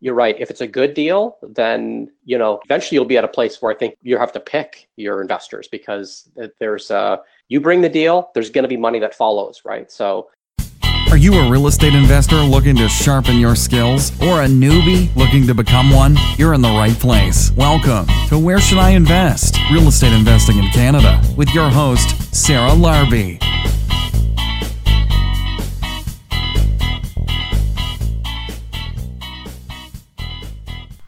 you're right. If it's a good deal, then you know eventually you'll be at a place where I think you have to pick your investors because there's uh you bring the deal, there's going to be money that follows, right? So are you a real estate investor looking to sharpen your skills or a newbie looking to become one? You're in the right place. Welcome to Where Should I Invest? Real Estate Investing in Canada with your host, Sarah Larbi.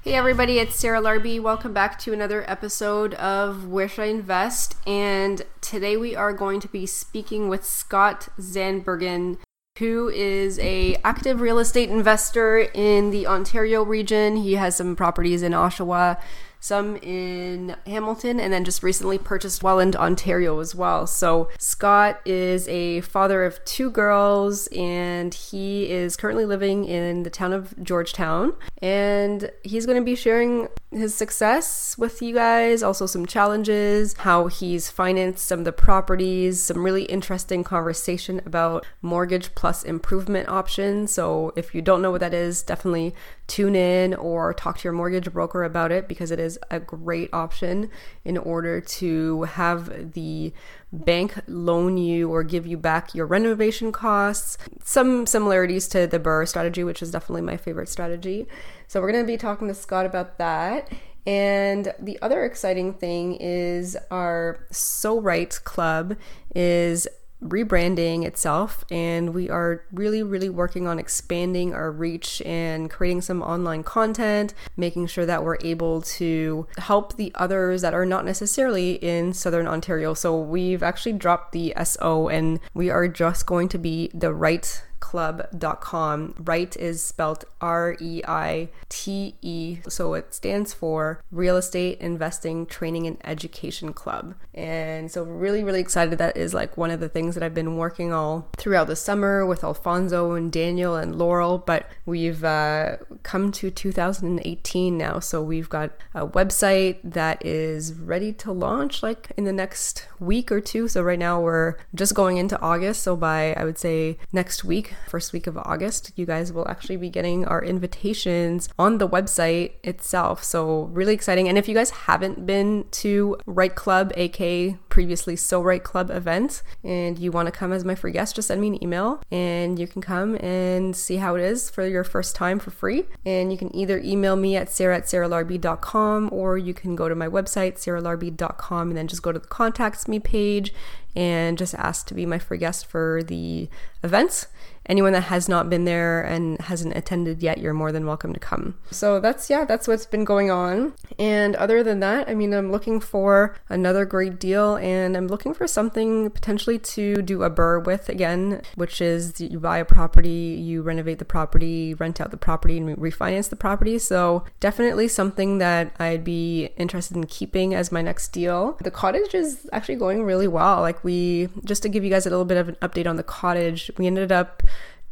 Hey everybody, it's Sarah Larbi. Welcome back to another episode of Where Should I Invest? And today we are going to be speaking with Scott Zandbergen, who is a active real estate investor in the Ontario region. He has some properties in Oshawa, some in Hamilton, and then just recently purchased Welland, Ontario as well. So, Scott is a father of two girls, and he is currently living in the town of Georgetown. And he's going to be sharing his success with you guys, also some challenges, how he's financed some of the properties, some really interesting conversation about mortgage plus improvement options. So, if you don't know what that is, definitely tune in or talk to your mortgage broker about it because it is a great option in order to have the bank loan you or give you back your renovation costs. Some similarities to the BRRRR strategy, which is definitely my favorite strategy. So, we're going to be talking to Scott about that. And the other exciting thing is our So REITE Club is rebranding itself and we are really really working on expanding our reach and creating some online content making sure that we're able to help the others that are not necessarily in southern ontario. So we've actually dropped the so and we are just going to be the right club.com. Right is spelled R E I T E. So it stands for Real Estate Investing Training and Education Club. And so, really, really excited. That is like one of the things that I've been working all throughout the summer with Alfonso and Daniel and Laurel. But we've uh, come to 2018 now. So, we've got a website that is ready to launch like in the next week or two. So, right now we're just going into August. So, by I would say next week, first week of August, you guys will actually be getting our invitations on the website itself. So, really exciting. And if you guys haven't been to REITE Club, aka previously So REITE Club event, and you want to come as my free guest, just send me an email and you can come and see how it is for your first time for free. And you can either email me at sarah at sarahlarbi.com or you can go to my website, sarahlarbi.com, and then just go to the contacts me page and just ask to be my free guest for the events anyone that has not been there and hasn't attended yet, you're more than welcome to come. So that's, yeah, that's what's been going on. And other than that, I mean, I'm looking for another great deal and I'm looking for something potentially to do a BRRRR with again, which is you buy a property, you renovate the property, rent out the property, and refinance the property. So definitely something that I'd be interested in keeping as my next deal. The cottage is actually going really well. Like, we, just to give you guys a little bit of an update on the cottage, we ended up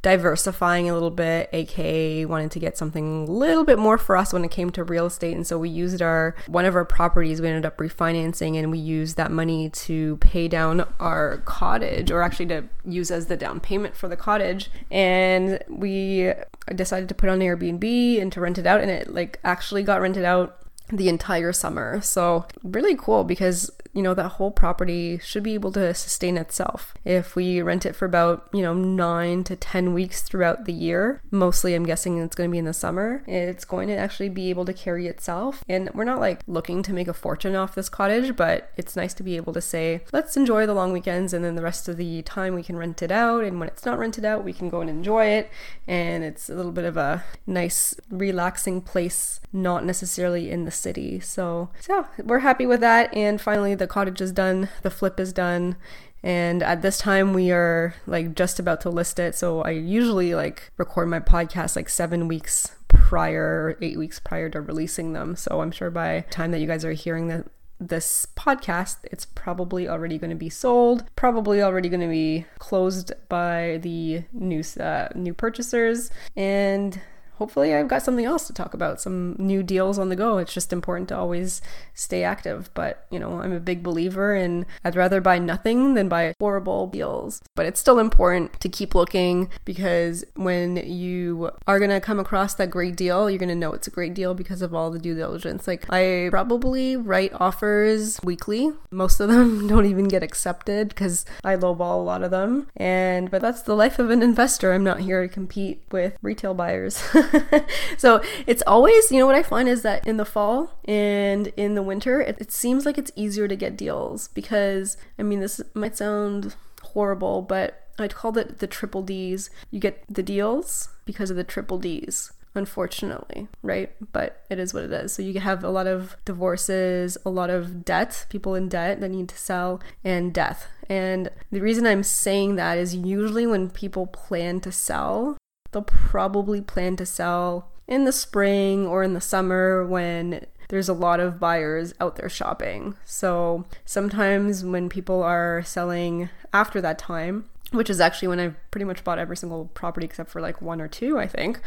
diversifying a little bit, aka wanted to get something a little bit more for us when it came to real estate. And so we used our one of our properties, we ended up refinancing and we used that money to pay down our cottage or actually to use as the down payment for the cottage. And we decided to put on Airbnb and to rent it out and it like actually got rented out the entire summer. So, really cool because you know, that whole property should be able to sustain itself. If we rent it for about, you know, nine to 10 weeks throughout the year, mostly I'm guessing it's going to be in the summer, it's going to actually be able to carry itself. And we're not like looking to make a fortune off this cottage, but it's nice to be able to say, let's enjoy the long weekends and then the rest of the time we can rent it out. And when it's not rented out, we can go and enjoy it. And it's a little bit of a nice, relaxing place, not necessarily in the city. So, so we're happy with that. And finally, the cottage is done, the flip is done, and at this time we are like just about to list it. So I usually like record my podcast like seven weeks prior, eight weeks prior to releasing them. So I'm sure by the time that you guys are hearing this podcast, it's probably already going to be sold, probably already going to be closed by the new uh, new purchasers, and hopefully I've got something else to talk about, some new deals on the go. It's just important to always stay active. But, you know, I'm a big believer in I'd rather buy nothing than buy horrible deals. But it's still important to keep looking because when you are going to come across that great deal, you're going to know it's a great deal because of all the due diligence. Like, I probably write offers weekly. Most of them don't even get accepted because I lowball a lot of them. And, but that's the life of an investor. I'm not here to compete with retail buyers. so it's always, you know, what I find is that in the fall and in the winter, it, it seems like it's easier to get deals because, I mean, this might sound horrible, but I'd call it the triple D's. You get the deals because of the triple D's unfortunately, right? But it is what it is. So you have a lot of divorces, a lot of debt, people in debt that need to sell, and death. And the reason I'm saying that is usually when people plan to sell, they'll probably plan to sell in the spring or in the summer when there's a lot of buyers out there shopping. So sometimes when people are selling after that time, which is actually when I've pretty much bought every single property except for like one or two, I think.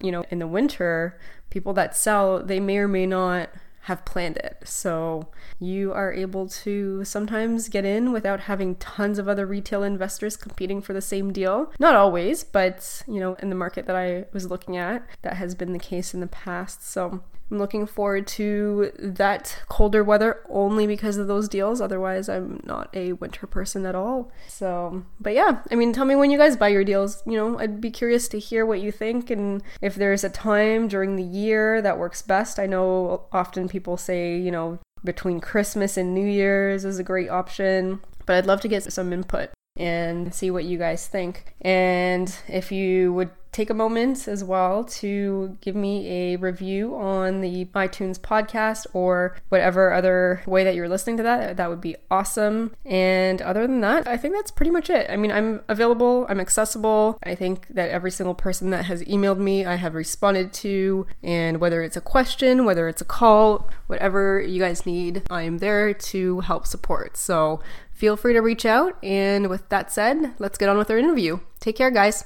You know, in the winter, people that sell, they may or may not have planned it. So you are able to sometimes get in without having tons of other retail investors competing for the same deal. Not always, but you know, in the market that I was looking at, that has been the case in the past. So I'm looking forward to that colder weather only because of those deals. Otherwise, I'm not a winter person at all. So, but yeah, I mean, tell me when you guys buy your deals. You know, I'd be curious to hear what you think and if there's a time during the year that works best. I know often people say, you know, between Christmas and New Year's is a great option, but I'd love to get some input and see what you guys think. And if you would take a moment as well to give me a review on the iTunes podcast or whatever other way that you're listening to that. That would be awesome. And other than that, I think that's pretty much it. I mean, I'm available, I'm accessible. I think that every single person that has emailed me, I have responded to. And whether it's a question, whether it's a call, whatever you guys need, I am there to help support. So feel free to reach out. And with that said, let's get on with our interview. Take care, guys.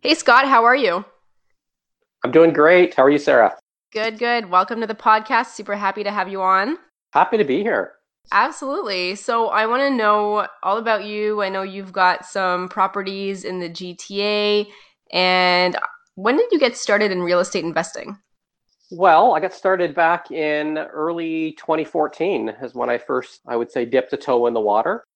Hey, Scott, how are you? I'm doing great. How are you, Sarah? Good, good. Welcome to the podcast. Super happy to have you on. Happy to be here. Absolutely. So, I want to know all about you. I know you've got some properties in the GTA. And when did you get started in real estate investing? Well, I got started back in early 2014 is when I first, I would say, dipped a toe in the water.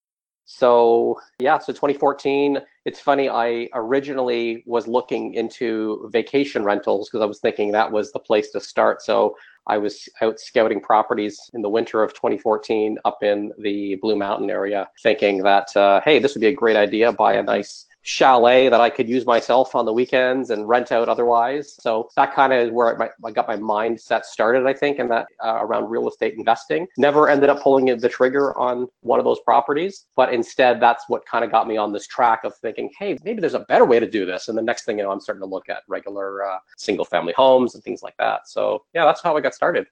So, yeah, so 2014, it's funny, I originally was looking into vacation rentals because I was thinking that was the place to start. So, I was out scouting properties in the winter of 2014 up in the Blue Mountain area, thinking that, uh, hey, this would be a great idea, buy a nice chalet that I could use myself on the weekends and rent out otherwise. So that kind of is where I, I, got my mindset started, I think, and that uh, around real estate investing. Never ended up pulling the trigger on one of those properties, but instead that's what kind of got me on this track of thinking, hey, maybe there's a better way to do this. And the next thing you know, I'm starting to look at regular uh, single family homes and things like that. So yeah, that's how I got started.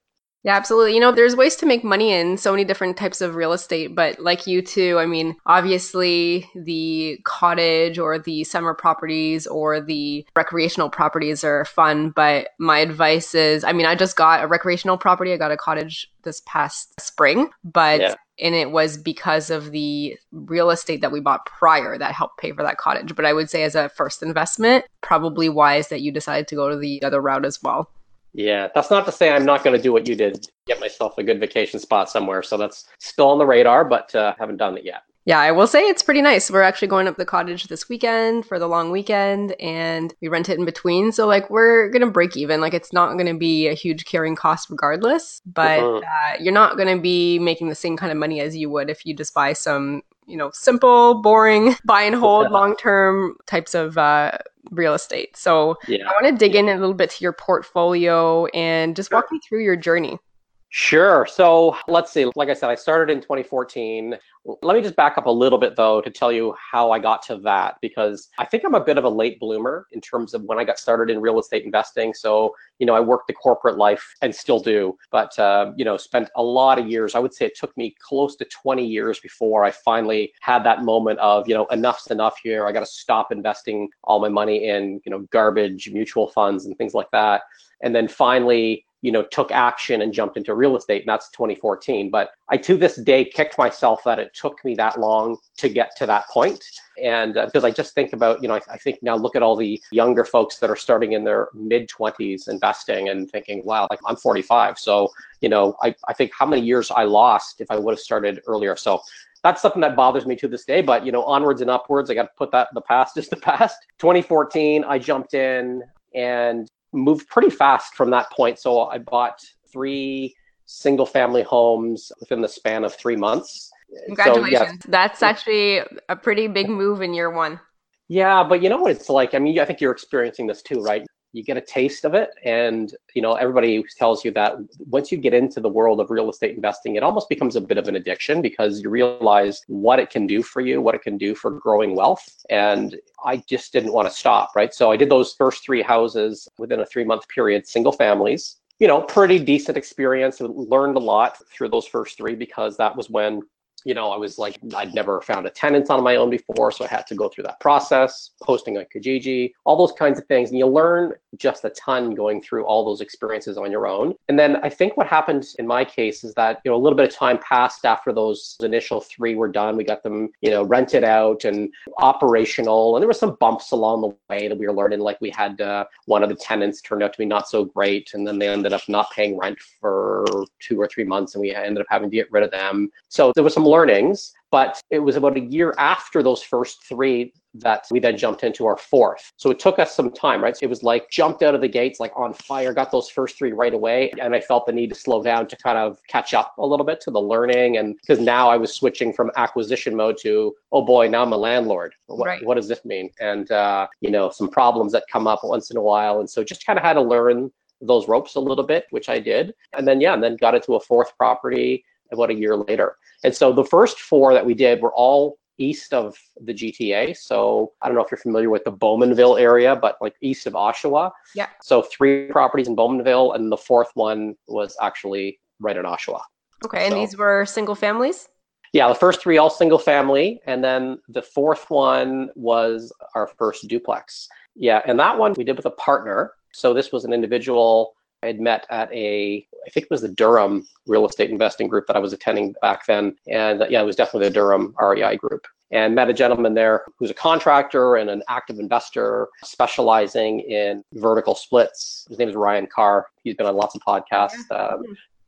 Yeah, absolutely. You know, there's ways to make money in so many different types of real estate, but like you too, I mean, obviously the cottage or the summer properties or the recreational properties are fun, but my advice is, I mean, I just got a recreational property. I got a cottage this past spring, but yeah. and it was because of the real estate that we bought prior that helped pay for that cottage. But I would say as a first investment, probably wise that you decided to go to the other route as well. Yeah, that's not to say I'm not going to do what you did, get myself a good vacation spot somewhere. So that's still on the radar, but uh, haven't done it yet. Yeah, I will say it's pretty nice. We're actually going up the cottage this weekend for the long weekend and we rent it in between. So, like, we're going to break even. Like, it's not going to be a huge carrying cost regardless, but uh-huh. uh, you're not going to be making the same kind of money as you would if you just buy some, you know, simple, boring, buy and hold long term types of uh, real estate. So, yeah. I want to dig in a little bit to your portfolio and just walk me through your journey. Sure. So let's see. Like I said, I started in 2014. Let me just back up a little bit though to tell you how I got to that because I think I'm a bit of a late bloomer in terms of when I got started in real estate investing. So, you know, I worked the corporate life and still do, but, uh, you know, spent a lot of years. I would say it took me close to 20 years before I finally had that moment of, you know, enough's enough here. I got to stop investing all my money in, you know, garbage mutual funds and things like that. And then finally, you know, took action and jumped into real estate, and that's 2014. But I, to this day, kicked myself that it took me that long to get to that point. And uh, because I just think about, you know, I, I, think now look at all the younger folks that are starting in their mid 20s investing and thinking, wow, like I'm 45. So, you know, I, I think how many years I lost if I would have started earlier. So that's something that bothers me to this day. But you know, onwards and upwards, I got to put that the past is the past. 2014, I jumped in and moved pretty fast from that point. So I bought three single family homes within the span of three months. Congratulations. So, yeah. That's actually a pretty big move in year one. Yeah, but you know what it's like? I mean, I think you're experiencing this too, right? You get a taste of it. And you know everybody tells you that once you get into the world of real estate investing it almost becomes a bit of an addiction because you realize what it can do for you what it can do for growing wealth. And i just didn't want to stop right? So i did those first three houses within a three month period single families you know pretty decent experience learned a lot through those first three because that was when you know, I was like, I'd never found a tenant on my own before, so I had to go through that process, posting on Kijiji, all those kinds of things. And you learn just a ton going through all those experiences on your own. And then I think what happened in my case is that, you know, a little bit of time passed after those initial three were done. We got them, you know, rented out and operational. And there were some bumps along the way that we were learning. Like we had uh, one of the tenants turned out to be not so great. And then they ended up not paying rent for two or three months and we ended up having to get rid of them. So there was some learnings, but it was about a year after those first three that we then jumped into our fourth. So it took us some time, right? So it was like jumped out of the gates like on fire, got those first three right away. And I felt the need to slow down to kind of catch up a little bit to the learning. And because now I was switching from acquisition mode to, oh boy, now I'm a landlord. What, right. what does this mean? And, uh, you know, some problems that come up once in a while. And so just kind of had to learn those ropes a little bit, which I did. And then, yeah, and then got into a fourth property about a year later. And so the first four that we did were all east of the GTA. So I don't know if you're familiar with the Bowmanville area, but like east of Oshawa. Yeah. So three properties in Bowmanville, and the fourth one was actually right in Oshawa. Okay, and so, these were single families? Yeah, the first three all single family, and then the fourth one was our first duplex. Yeah, and that one we did with a partner. So this was an individual I had met at a, I think it was the Durham real estate investing group that I was attending back then. And uh, yeah, it was definitely the Durham REI group. And met a gentleman there who's a contractor and an active investor specializing in vertical splits. His name is Ryan Carr. He's been on lots of podcasts. Um,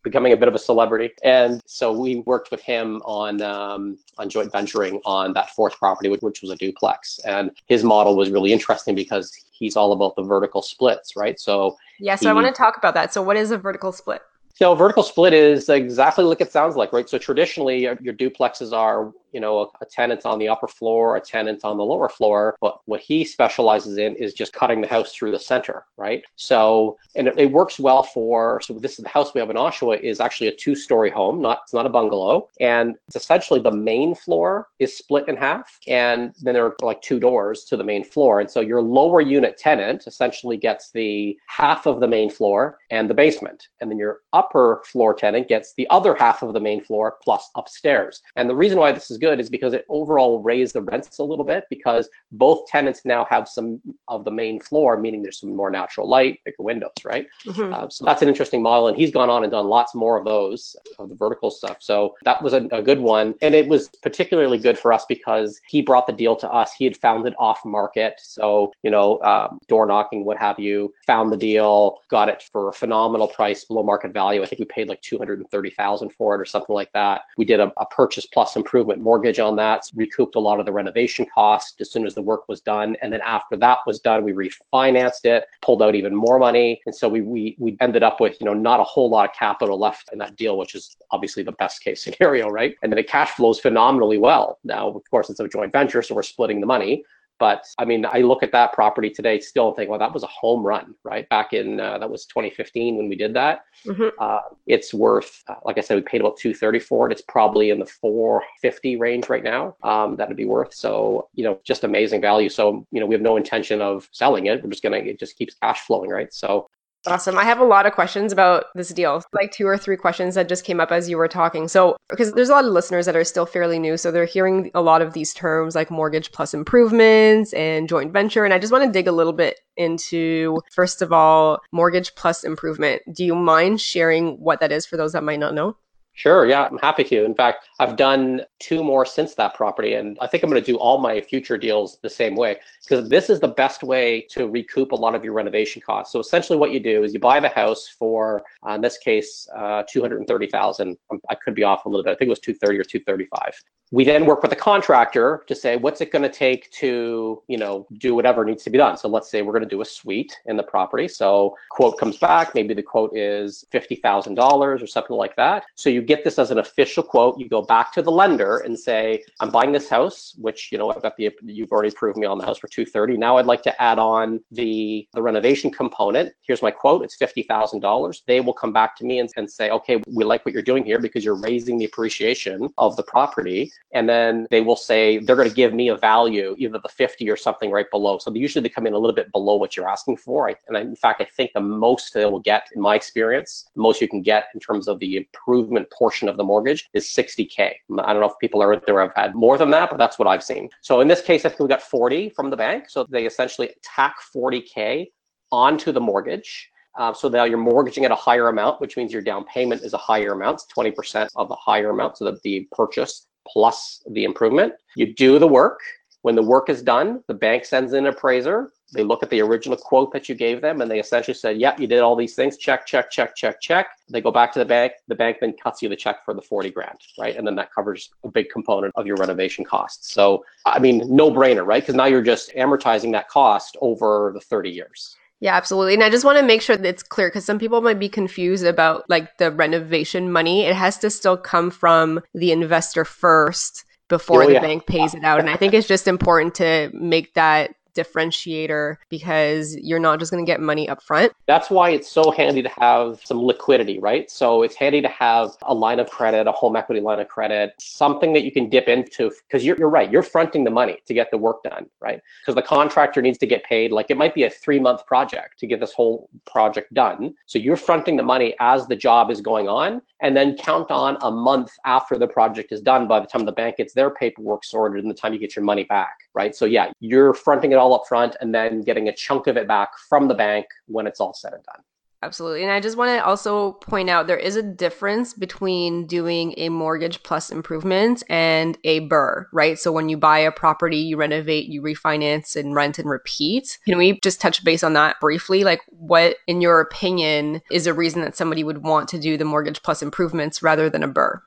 becoming a bit of a celebrity. And so we worked with him on um, on joint venturing on that fourth property, which, which was a duplex. And his model was really interesting because he's all about the vertical splits, right? So yeah, so he, I want to talk about that. So what is a vertical split? So vertical split is exactly like it sounds like, right? So traditionally, your, your duplexes are you know, a, a tenant on the upper floor, a tenant on the lower floor. But what he specializes in is just cutting the house through the center, right? So, and it, it works well for, so this is the house we have in Oshawa is actually a two story home, not, it's not a bungalow. And it's essentially the main floor is split in half. And then there are like two doors to the main floor. And so your lower unit tenant essentially gets the half of the main floor and the basement. And then your upper floor tenant gets the other half of the main floor plus upstairs. And the reason why this is good good is because it overall raised the rents a little bit because both tenants now have some of the main floor, meaning there's some more natural light, bigger windows, right? Mm-hmm. Uh, so that's an interesting model. And he's gone on and done lots more of those, of the vertical stuff. So that was a, a good one. And it was particularly good for us because he brought the deal to us. He had found it off market. So, you know, um, door knocking, what have you, found the deal, got it for a phenomenal price below market value. I think we paid like 230,000 for it or something like that. We did a, a purchase plus improvement mortgage on that, recouped a lot of the renovation costs as soon as the work was done. And then after that was done, we refinanced it, pulled out even more money. And so we, we, we ended up with, you know, not a whole lot of capital left in that deal, which is obviously the best case scenario, right? And then it cash flows phenomenally well. Now, of course, it's a joint venture, so we're splitting the money But I mean, I look at that property today still and think, well, that was a home run, right? Back in uh, that was 2015 when we did that. Mm-hmm. Uh, it's worth, uh, like I said, we paid about 230 for it. It's probably in the 450 range right now. Um, that would be worth. So you know, just amazing value. So you know, we have no intention of selling it. We're just gonna it just keeps cash flowing, right? So Awesome. I have a lot of questions about this deal, like two or three questions that just came up as you were talking. So, because there's a lot of listeners that are still fairly new, so they're hearing a lot of these terms like mortgage plus improvements and joint venture. And I just want to dig a little bit into, first of all, mortgage plus improvement. Do you mind sharing what that is for those that might not know? Sure. Yeah, I'm happy to. In fact, I've done two more since that property, and I think I'm going to do all my future deals the same way because this is the best way to recoup a lot of your renovation costs. So essentially, what you do is you buy the house for, uh, in this case, uh, two hundred and thirty thousand. I could be off a little bit. I think it was two thirty or two thirty-five we then work with the contractor to say what's it going to take to you know do whatever needs to be done? So let's say we're going to do a suite in the property. So quote comes back maybe the quote is $50000 or something like that. So you get this as an official quote. You go back to the lender and say i'm buying this house which you know i've got the you've already approved me on the house for 230 now i'd like to add on the the renovation component. Here's my quote. It's $50000 they will come back to me and, and say okay we like what you're doing here because you're raising the appreciation of the property and then they will say they're going to give me a value, either the 50 or something right below. So usually they come in a little bit below what you're asking for. and I, in fact, I think the most they will get, in my experience, the most you can get in terms of the improvement portion of the mortgage is 60K. I don't know if people are out there have had more than that, but that's what I've seen. So in this case, I think we got 40 from the bank. So they essentially tack 40K onto the mortgage. Uh, so now you're mortgaging at a higher amount, which means your down payment is a higher amount, it's 20% of the higher amount. So that the purchase plus the improvement. You do the work. When the work is done, the bank sends in an appraiser. They look at the original quote that you gave them and they essentially said, Yep, you did all these things. Check, check, check, check, check. They go back to the bank. The bank then cuts you the check for the 40 grand, right? And then that covers a big component of your renovation costs. So, I mean, no brainer, right? Because now you're just amortizing that cost over the 30 years. Yeah, absolutely. And I just want to make sure that it's clear because some people might be confused about like the renovation money. It has to still come from the investor first before oh, the yeah. bank pays it out. And I think it's just important to make that differentiator because you're not just going to get money up front. That's why it's so handy to have some liquidity, right? So it's handy to have a line of credit, a home equity line of credit, something that you can dip into because you're, you're right. You're fronting the money to get the work done, right? Because the contractor needs to get paid. Like it might be a three month project to get this whole project done. So you're fronting the money as the job is going on and then count on a month after the project is done by the time the bank gets their paperwork sorted and the time you get your money back, right? So yeah, you're fronting it all up front and then getting a chunk of it back from the bank when it's all said and done. Absolutely. And I just want to also point out there is a difference between doing a mortgage plus improvements and a BRRRR, right? So when you buy a property, you renovate, you refinance and rent and repeat. Can we just touch base on that briefly? Like, what, in your opinion, is a reason that somebody would want to do the mortgage plus improvements rather than a BRRRR?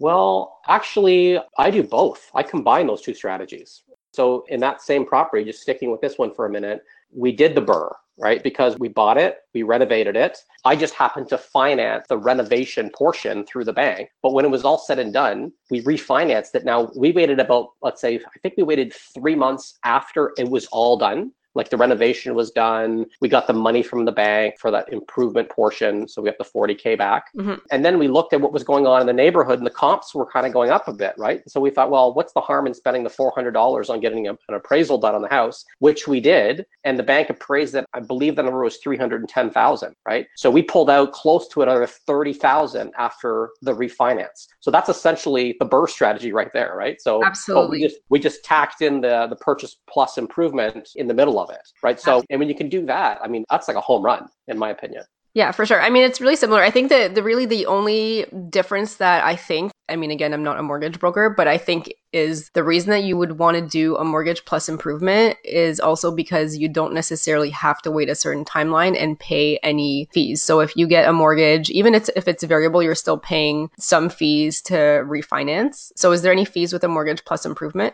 Well, actually, I do both. I combine those two strategies. So in that same property, just sticking with this one for a minute, we did the BRRRR, right? Because we bought it, we renovated it. I just happened to finance the renovation portion through the bank. But when it was all said and done, we refinanced it. Now we waited about, let's say, I think we waited three months after it was all done like the renovation was done. We got the money from the bank for that improvement portion. So we got the 40K back. Mm-hmm. And then we looked at what was going on in the neighborhood and the comps were kind of going up a bit, right? So we thought, well, what's the harm in spending the $400 on getting a, an appraisal done on the house, which we did. And the bank appraised it. I believe the number was 310,000, right? So we pulled out close to another 30,000 after the refinance. So that's essentially the BRRRR strategy right there, right? So absolutely. We just, we just tacked in the, the purchase plus improvement in the middle of it, right? So, and when you can do that, I mean, that's like a home run, in my opinion. Yeah, for sure. I mean, it's really similar. I think that the really the only difference that I think, I mean, again, I'm not a mortgage broker, but I think is the reason that you would want to do a mortgage plus improvement is also because you don't necessarily have to wait a certain timeline and pay any fees. So if you get a mortgage, even if it's variable, you're still paying some fees to refinance. So is there any fees with a mortgage plus improvement?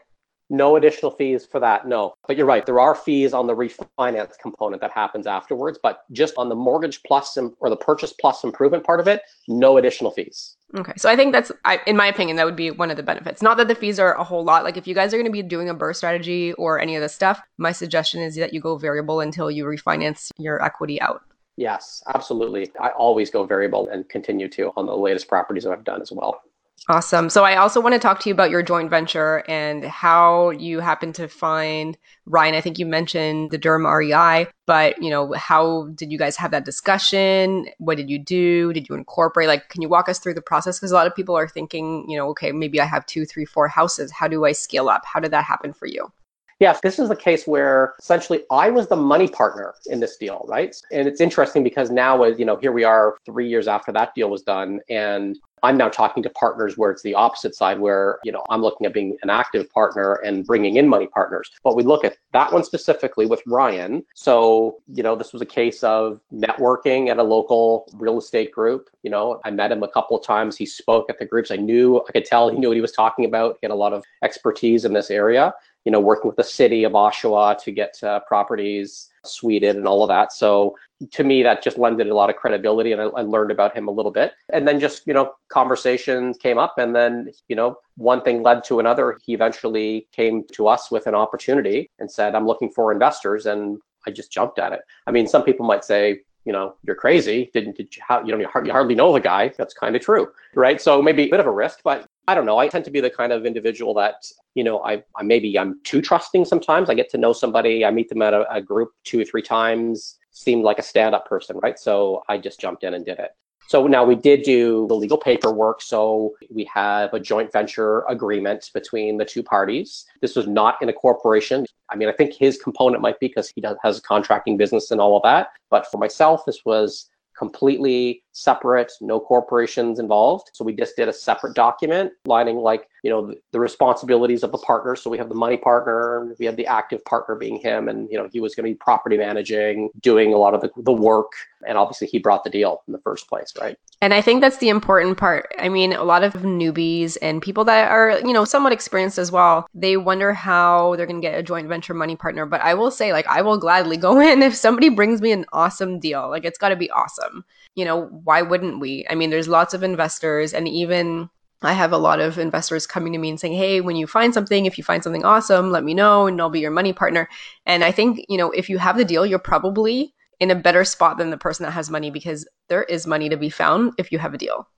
No additional fees for that, no. But you're right, there are fees on the refinance component that happens afterwards, but just on the mortgage plus or the purchase plus improvement part of it, no additional fees. Okay, so I think that's, I, in my opinion, that would be one of the benefits. Not that the fees are a whole lot. Like if you guys are going to be doing a BRRRR strategy or any of this stuff, my suggestion is that you go variable until you refinance your equity out. Yes, absolutely. I always go variable and continue to on the latest properties that I've done as well. Awesome. So I also want to talk to you about your joint venture and how you happen to find Ryan. I think you mentioned the Durham REI, but you know, how did you guys have that discussion? What did you do? Did you incorporate? Like, can you walk us through the process? Because a lot of people are thinking, you know, okay, maybe I have two, three, four houses. How do I scale up? How did that happen for you? Yes, this is the case where essentially I was the money partner in this deal, right? And it's interesting because now, you know, here we are three years after that deal was done, and I'm now talking to partners where it's the opposite side, where you know I'm looking at being an active partner and bringing in money partners. But we look at that one specifically with Ryan. So you know this was a case of networking at a local real estate group. You know I met him a couple of times. He spoke at the groups. I knew I could tell he knew what he was talking about. He had a lot of expertise in this area. You know working with the city of Oshawa to get uh, properties suited and all of that. So to me, that just lended a lot of credibility, and I, I, learned about him a little bit. And then just you know, conversations came up, and then you know, one thing led to another. He eventually came to us with an opportunity and said, "I'm looking for investors," and I just jumped at it. I mean, some people might say, you know, you're crazy. Didn't did you, you know you hardly know the guy. That's kind of true, right? So maybe a bit of a risk, but I don't know. I tend to be the kind of individual that, you know, I, I maybe I'm too trusting sometimes. I get to know somebody, I meet them at a, a group two or three times, seemed like a stand up person, right? So I just jumped in and did it. So now we did do the legal paperwork. So we have a joint venture agreement between the two parties. This was not in a corporation. I mean, I think his component might be because he does, has a contracting business and all of that. But for myself, this was completely separate, no corporations involved. So we just did a separate document lining like, you know, the, responsibilities of the partner. So we have the money partner, we have the active partner being him, and, you know, he was going to be property managing, doing a lot of the, the work. And obviously he brought the deal in the first place, right? And I think that's the important part. I mean, a lot of newbies and people that are, you know, somewhat experienced as well, they wonder how they're going to get a joint venture money partner. But I will say, like, I will gladly go in if somebody brings me an awesome deal. Like, it's got to be awesome. You know, why wouldn't we? I mean, there's lots of investors, and even I have a lot of investors coming to me and saying, Hey, when you find something, if you find something awesome, let me know and I'll be your money partner. And I think, you know, if you have the deal, you're probably in a better spot than the person that has money because there is money to be found if you have a deal.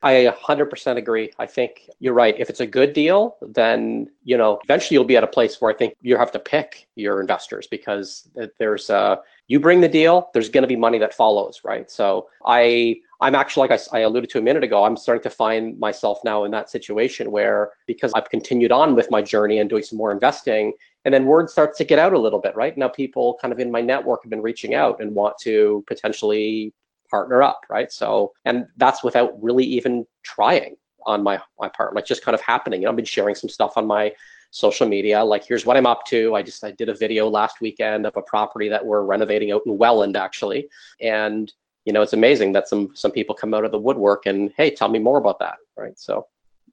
I 100% agree. I think you're right. If it's a good deal, then, you know, eventually you'll be at a place where I think you have to pick your investors because there's a you bring the deal, there's going to be money that follows, right? So I I'm actually, like I, I, alluded to a minute ago, I'm starting to find myself now in that situation where because I've continued on with my journey and doing some more investing, and then word starts to get out a little bit, right? Now people kind of in my network have been reaching out and want to potentially partner up, right? So, and that's without really even trying on my my part, like just kind of happening. You know, I've been sharing some stuff on my social media, like here's what I'm up to. I just I did a video last weekend of a property that we're renovating out in Welland actually, and you know it's amazing that some some people come out of the woodwork and hey, tell me more about that, right? So.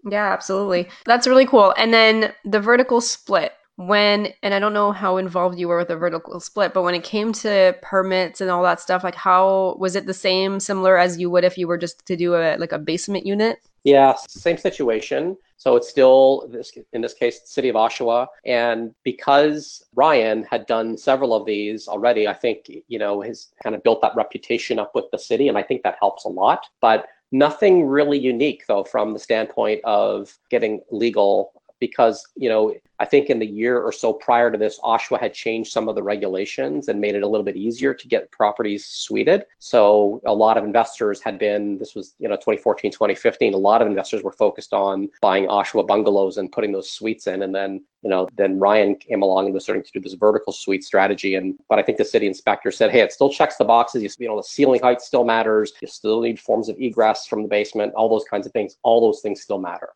Yeah, absolutely. That's really cool. And then the vertical split when and i don't know how involved you were with the vertical split but when it came to permits and all that stuff like how was it the same similar as you would if you were just to do a like a basement unit? Yeah same situation. So it's still this in this case city of oshawa. And because ryan had done several of these already i think you know has kind of built that reputation up with the city and i think that helps a lot. But nothing really unique though from the standpoint of getting legal because you know I think in the year or so prior to this, Oshawa had changed some of the regulations and made it a little bit easier to get properties suited. So a lot of investors had been, this was, you know, 2014, 2015, a lot of investors were focused on buying Oshawa bungalows and putting those suites in. And then, you know, then Ryan came along and was starting to do this vertical suite strategy. And, but I think the city inspector said, hey, it still checks the boxes. You, you know, the ceiling height still matters. You still need forms of egress from the basement, all those kinds of things. All those things still matter.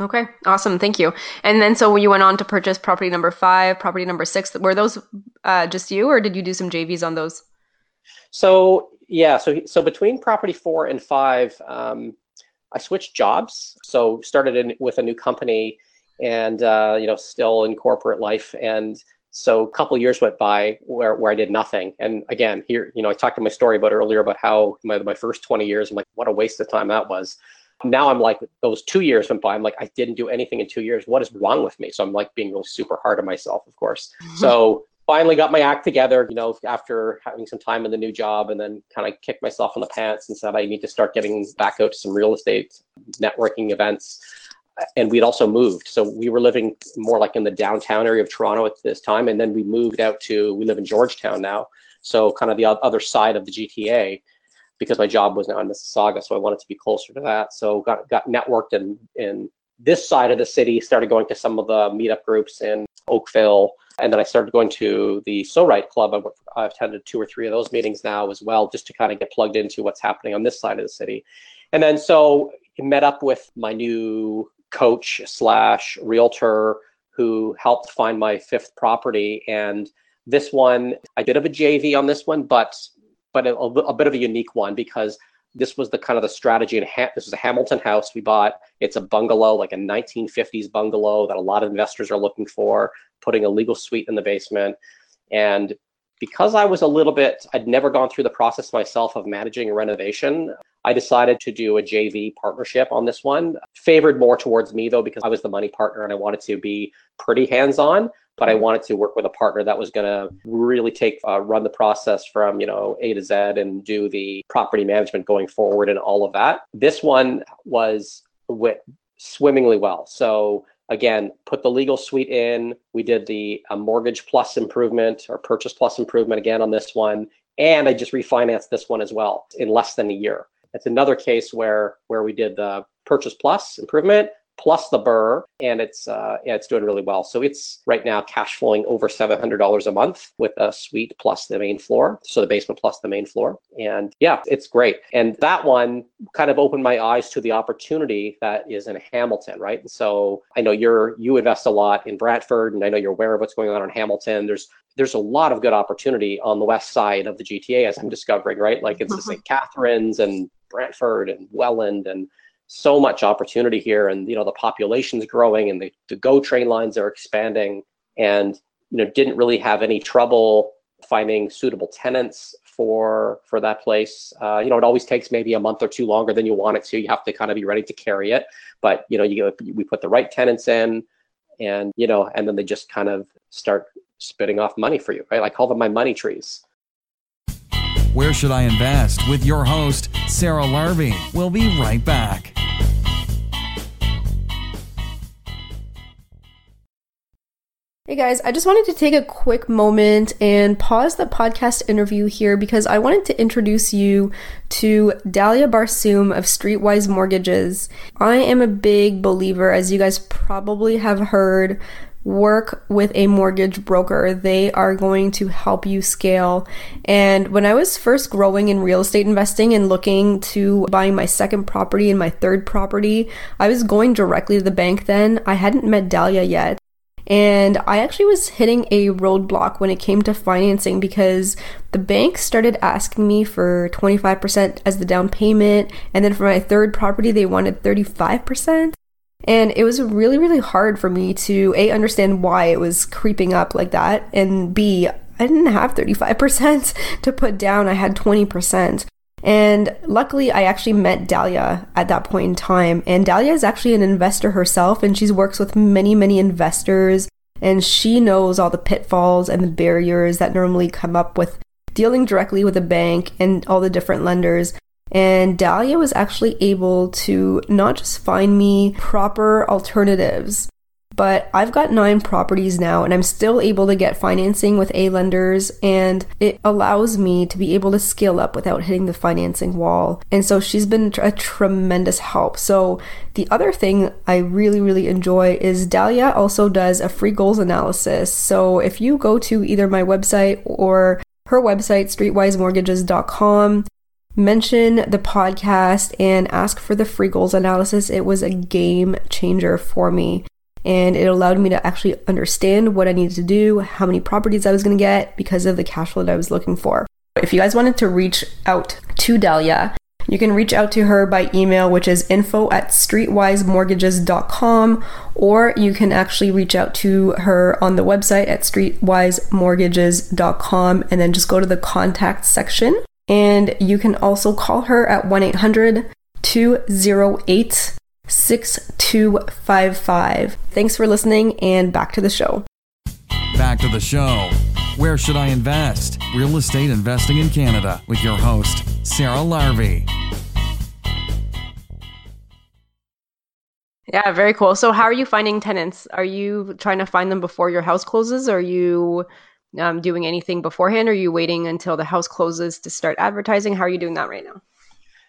Okay, awesome. Thank you. And then so you went on to purchase property number five, property number six. Were those uh, just you, or did you do some JVs on those? So yeah, so so between property four and five, um, I switched jobs. So started in, with a new company and uh, you know still in corporate life and so a couple years went by where, where I did nothing. And again, here, you know, I talked in my story about earlier about how my, my first 20 years, I'm like, what a waste of time that was. Now I'm like, those two years went by. I'm like, I didn't do anything in two years. What is wrong with me? So I'm like being really super hard on myself, of course. Mm-hmm. So finally got my act together, you know, after having some time in the new job and then kind of kicked myself in the pants and said, I need to start getting back out to some real estate networking events and we'd also moved. So we were living more like in the downtown area of Toronto at this time. And then we moved out to, we live in Georgetown now. So kind of the other side of the GTA because my job was now in Mississauga. So I wanted to be closer to that. So got, got networked in, in this side of the city, started going to some of the meetup groups in Oakville. And then I started going to the So REITE Club. I've, I've attended two or three of those meetings now as well, just to kind of get plugged into what's happening on this side of the city. And then so met up with my new coach slash realtor who helped find my fifth property. And this one, I did have a JV on this one, but but a, a bit of a unique one because this was the kind of the strategy. And ha- this is a Hamilton house we bought. It's a bungalow, like a 1950s bungalow that a lot of investors are looking for, putting a legal suite in the basement. And because I was a little bit, I'd never gone through the process myself of managing a renovation. I decided to do a JV partnership on this one. Favored more towards me though, because I was the money partner and I wanted to be pretty hands on, but I wanted to work with a partner that was going to really take, uh, run the process from, you know, A to Z and do the property management going forward and all of that. This one was went swimmingly well. So again, put the legal suite in. We did the uh, mortgage plus improvement or purchase plus improvement again on this one. And I just refinanced this one as well in less than a year. It's another case where where we did the purchase plus improvement plus the BRRRR, and it's uh, yeah, it's doing really well. So it's right now cash flowing over seven hundred dollars a month with a suite plus the main floor, so the basement plus the main floor, and yeah, it's great. And that one kind of opened my eyes to the opportunity that is in Hamilton, right? And so I know you're you invest a lot in Brantford, and I know you're aware of what's going on in Hamilton. There's there's a lot of good opportunity on the west side of the GTA, as I'm discovering, right? Like it's the St. Catharines and Brantford and Welland and so much opportunity here and you know the population's growing and the, the go train lines are expanding and you know didn't really have any trouble finding suitable tenants for for that place uh, you know it always takes maybe a month or two longer than you want it to you have to kind of be ready to carry it but you know you we put the right tenants in and you know and then they just kind of start spitting off money for you right i call them my money trees where Should I Invest? with your host, Sarah Larbi. We'll be right back. Hey guys, I just wanted to take a quick moment and pause the podcast interview here because I wanted to introduce you to Dalia Barsoum of Streetwise Mortgages. I am a big believer, as you guys probably have heard, work with a mortgage broker. They are going to help you scale. And when I was first growing in real estate investing and looking to buying my second property and my third property, I was going directly to the bank then. I hadn't met Dalia yet. And I actually was hitting a roadblock when it came to financing because the bank started asking me for 25% as the down payment. And then for my third property, they wanted 35%. And it was really, really hard for me to A, understand why it was creeping up like that, and B, I didn't have 35% to put down, I had 20%. And luckily, I actually met Dalia at that point in time. And Dalia is actually an investor herself, and she works with many, many investors. And she knows all the pitfalls and the barriers that normally come up with dealing directly with a bank and all the different lenders. And Dalia was actually able to not just find me proper alternatives, but I've got nine properties now and I'm still able to get financing with A lenders and it allows me to be able to scale up without hitting the financing wall. And so she's been a tremendous help. So the other thing I really, really enjoy is Dalia also does a free goals analysis. So if you go to either my website or her website, streetwisemortgages.com, mention the podcast and ask for the free goals analysis. It was a game changer for me. And it allowed me to actually understand what I needed to do, how many properties I was going to get because of the cash flow that I was looking for. If you guys wanted to reach out to Dalia, You can reach out to her by email, which is info at streetwisemortgages.com, or you can actually reach out to her on the website at streetwisemortgages.com and then just go to the contact section. And you can also call her at 1 800 208 6255. Thanks for listening and back to the show. Back to the show. Where should I invest? Real estate investing in Canada with your host, Sarah Larbi. Yeah, very cool. So, how are you finding tenants? Are you trying to find them before your house closes? Are you um, doing anything beforehand? Or are you waiting until the house closes to start advertising? How are you doing that right now?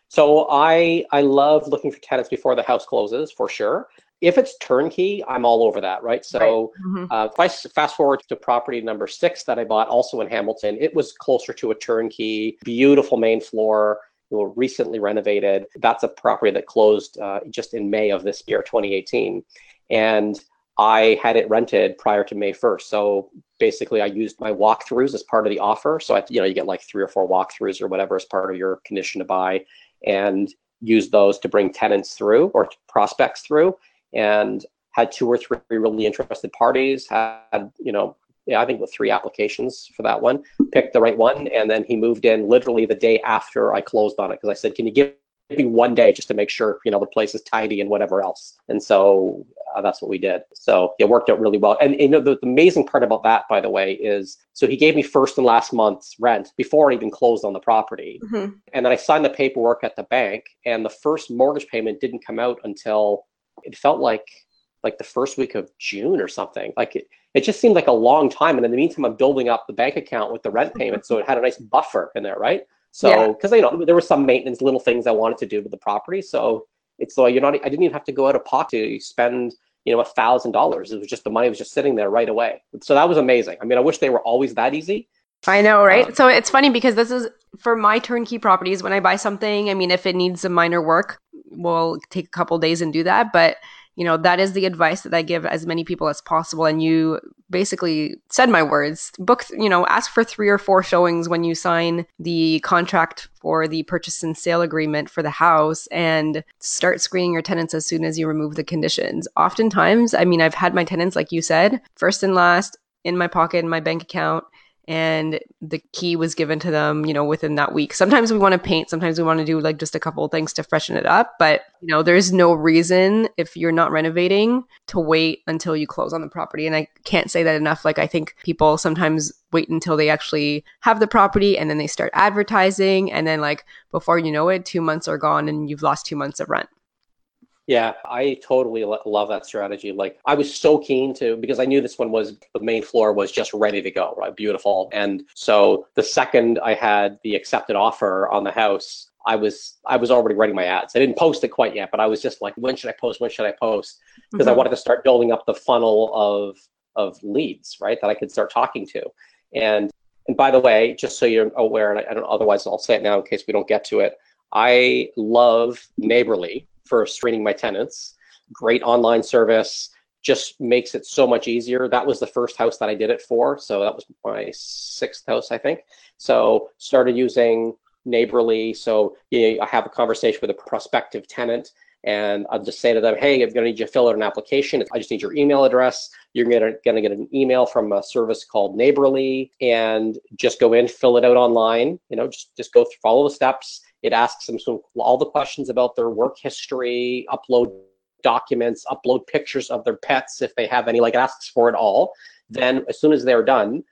So I I love looking for tenants before the house closes for sure. If it's turnkey, I'm all over that, right? So right. Mm-hmm. Uh, if I fast forward to property number six that I bought, also in Hamilton, it was closer to a turnkey, beautiful main floor, recently renovated. That's a property that closed uh, just in May of this year, 2018, and I had it rented prior to May 1st. So basically, I used my walkthroughs as part of the offer. So I, you know, you get like three or four walkthroughs or whatever as part of your condition to buy and use those to bring tenants through or prospects through. And had two or three really interested parties had you know I think with three applications for that one, picked the right one, and then he moved in literally the day after I closed on it because I said, "Can you give me one day just to make sure you know the place is tidy and whatever else?" And so uh, that's what we did. So it worked out really well. And, and you know, the, the, amazing part about that, by the way, is so he gave me first and last month's rent before I even closed on the property. Mm-hmm. And then I signed the paperwork at the bank, and the first mortgage payment didn't come out until it felt like like the first week of June or something. Like it, it just seemed like a long time. And in the meantime, I'm building up the bank account with the rent payment, so it had a nice buffer in there, right? So because yeah. you know there were some maintenance, little things I wanted to do to the property, so it's so you're not. I didn't even have to go out of pocket to spend you know a thousand dollars. It was just the money was just sitting there right away. So that was amazing. I mean, I wish they were always that easy. I know, right? Um, so it's funny because this is for my turnkey properties. When I buy something, I mean, if it needs some minor work, we'll take a couple days and do that. But you know that is the advice that i give as many people as possible. And you basically said my words book you know ask for three or four showings when you sign the contract for the purchase and sale agreement for the house and start screening your tenants as soon as you remove the conditions. Oftentimes i mean i've had my tenants like you said first and last in my pocket in my bank account and the key was given to them you know within that week. Sometimes we want to paint sometimes we want to do like just a couple of things to freshen it up but you know there's no reason if you're not renovating to wait until you close on the property and i can't say that enough. Like i think people sometimes wait until they actually have the property and then they start advertising and then like before you know it two months are gone and you've lost two months of rent yeah, I totally lo- love that strategy. Like, I was so keen to because I knew this one was the main floor was just ready to go, right? Beautiful. And so the second I had the accepted offer on the house, I was I was already writing my ads. I didn't post it quite yet, but I was just like, when should I post? When should I post? Because mm-hmm. I wanted to start building up the funnel of of leads, right? That I could start talking to. And and by the way, just so you're aware, and I, I don't otherwise I'll say it now in case we don't get to it. I love Naborly for screening my tenants. Great online service, just makes it so much easier. That was the first house that I did it for. So that was my sixth house, I think. So started using Naborly. So you know, I have a conversation with a prospective tenant and I'll just say to them, hey, I'm going to need you to fill out an application. I just need your email address. You're going to, get an email from a service called Naborly and just go in, fill it out online. You know, just, just go through, follow the steps. It asks them some, all the questions about their work history, upload documents, upload pictures of their pets if they have any, like it asks for it all. Then as soon as they're done,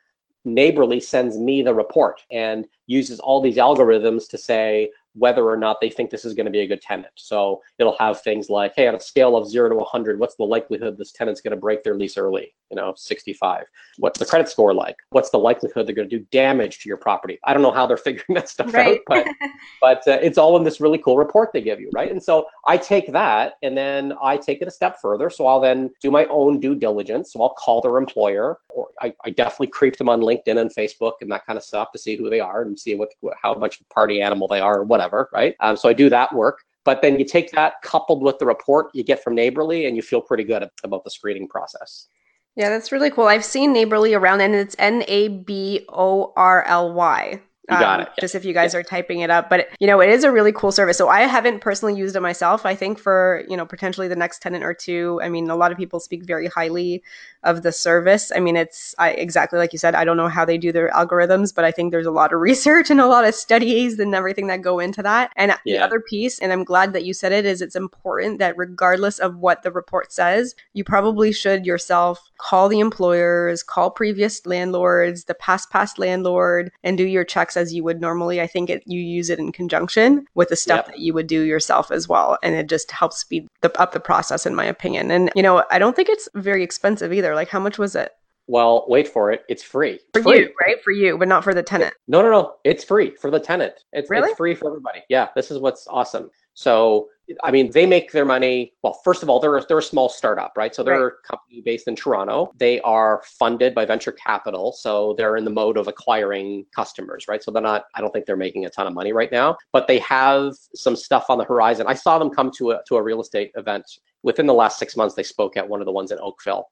Naborly sends me the report and uses all these algorithms to say, whether or not they think this is going to be a good tenant. So it'll have things like, hey, on a scale of zero to 100, what's the likelihood this tenant's going to break their lease early? You know, 65. What's the credit score like? What's the likelihood they're going to do damage to your property? I don't know how they're figuring that stuff right. out, but but uh, it's all in this really cool report they give you, right? And so I take that and then I take it a step further. So I'll then do my own due diligence. So I'll call their employer, or I, I definitely creep them on LinkedIn and Facebook and that kind of stuff to see who they are and see what how much of party animal they are or whatever whatever, right? Um, so I do that work. But then you take that coupled with the report you get from Naborly, and you feel pretty good about the screening process. Yeah, that's really cool. I've seen Naborly around, and it's N A B O R L Y. You got um, it. Just if you guys yeah. are typing it up. But, you know, it is a really cool service. So I haven't personally used it myself. I think for, you know, potentially the next tenant or two, I mean, a lot of people speak very highly of the service. I mean, it's I, exactly like you said, I don't know how they do their algorithms, but I think there's a lot of research and a lot of studies and everything that go into that. And yeah. the other piece, and I'm glad that you said it, is it's important that regardless of what the report says, you probably should yourself call the employers, call previous landlords, the past past landlord, and do your checks as you would normally. I think it, you use it in conjunction with the stuff yep. that you would do yourself as well. And it just helps speed the, up the process, in my opinion. And, you know, I don't think it's very expensive either. Like, how much was it? Well, wait for it. It's free. For free. you, right? For you, but not for the tenant. No, no, no. It's free for the tenant. It's, really? it's free for everybody. Yeah, this is what's awesome. So, I mean, they make their money. Well, first of all, they're they're a small startup, right? So they're right. a company based in Toronto. They are funded by venture capital, so they're in the mode of acquiring customers, right? So they're not. I don't think they're making a ton of money right now, but they have some stuff on the horizon. I saw them come to a to a real estate event within the last six months. They spoke at one of the ones in Oakville,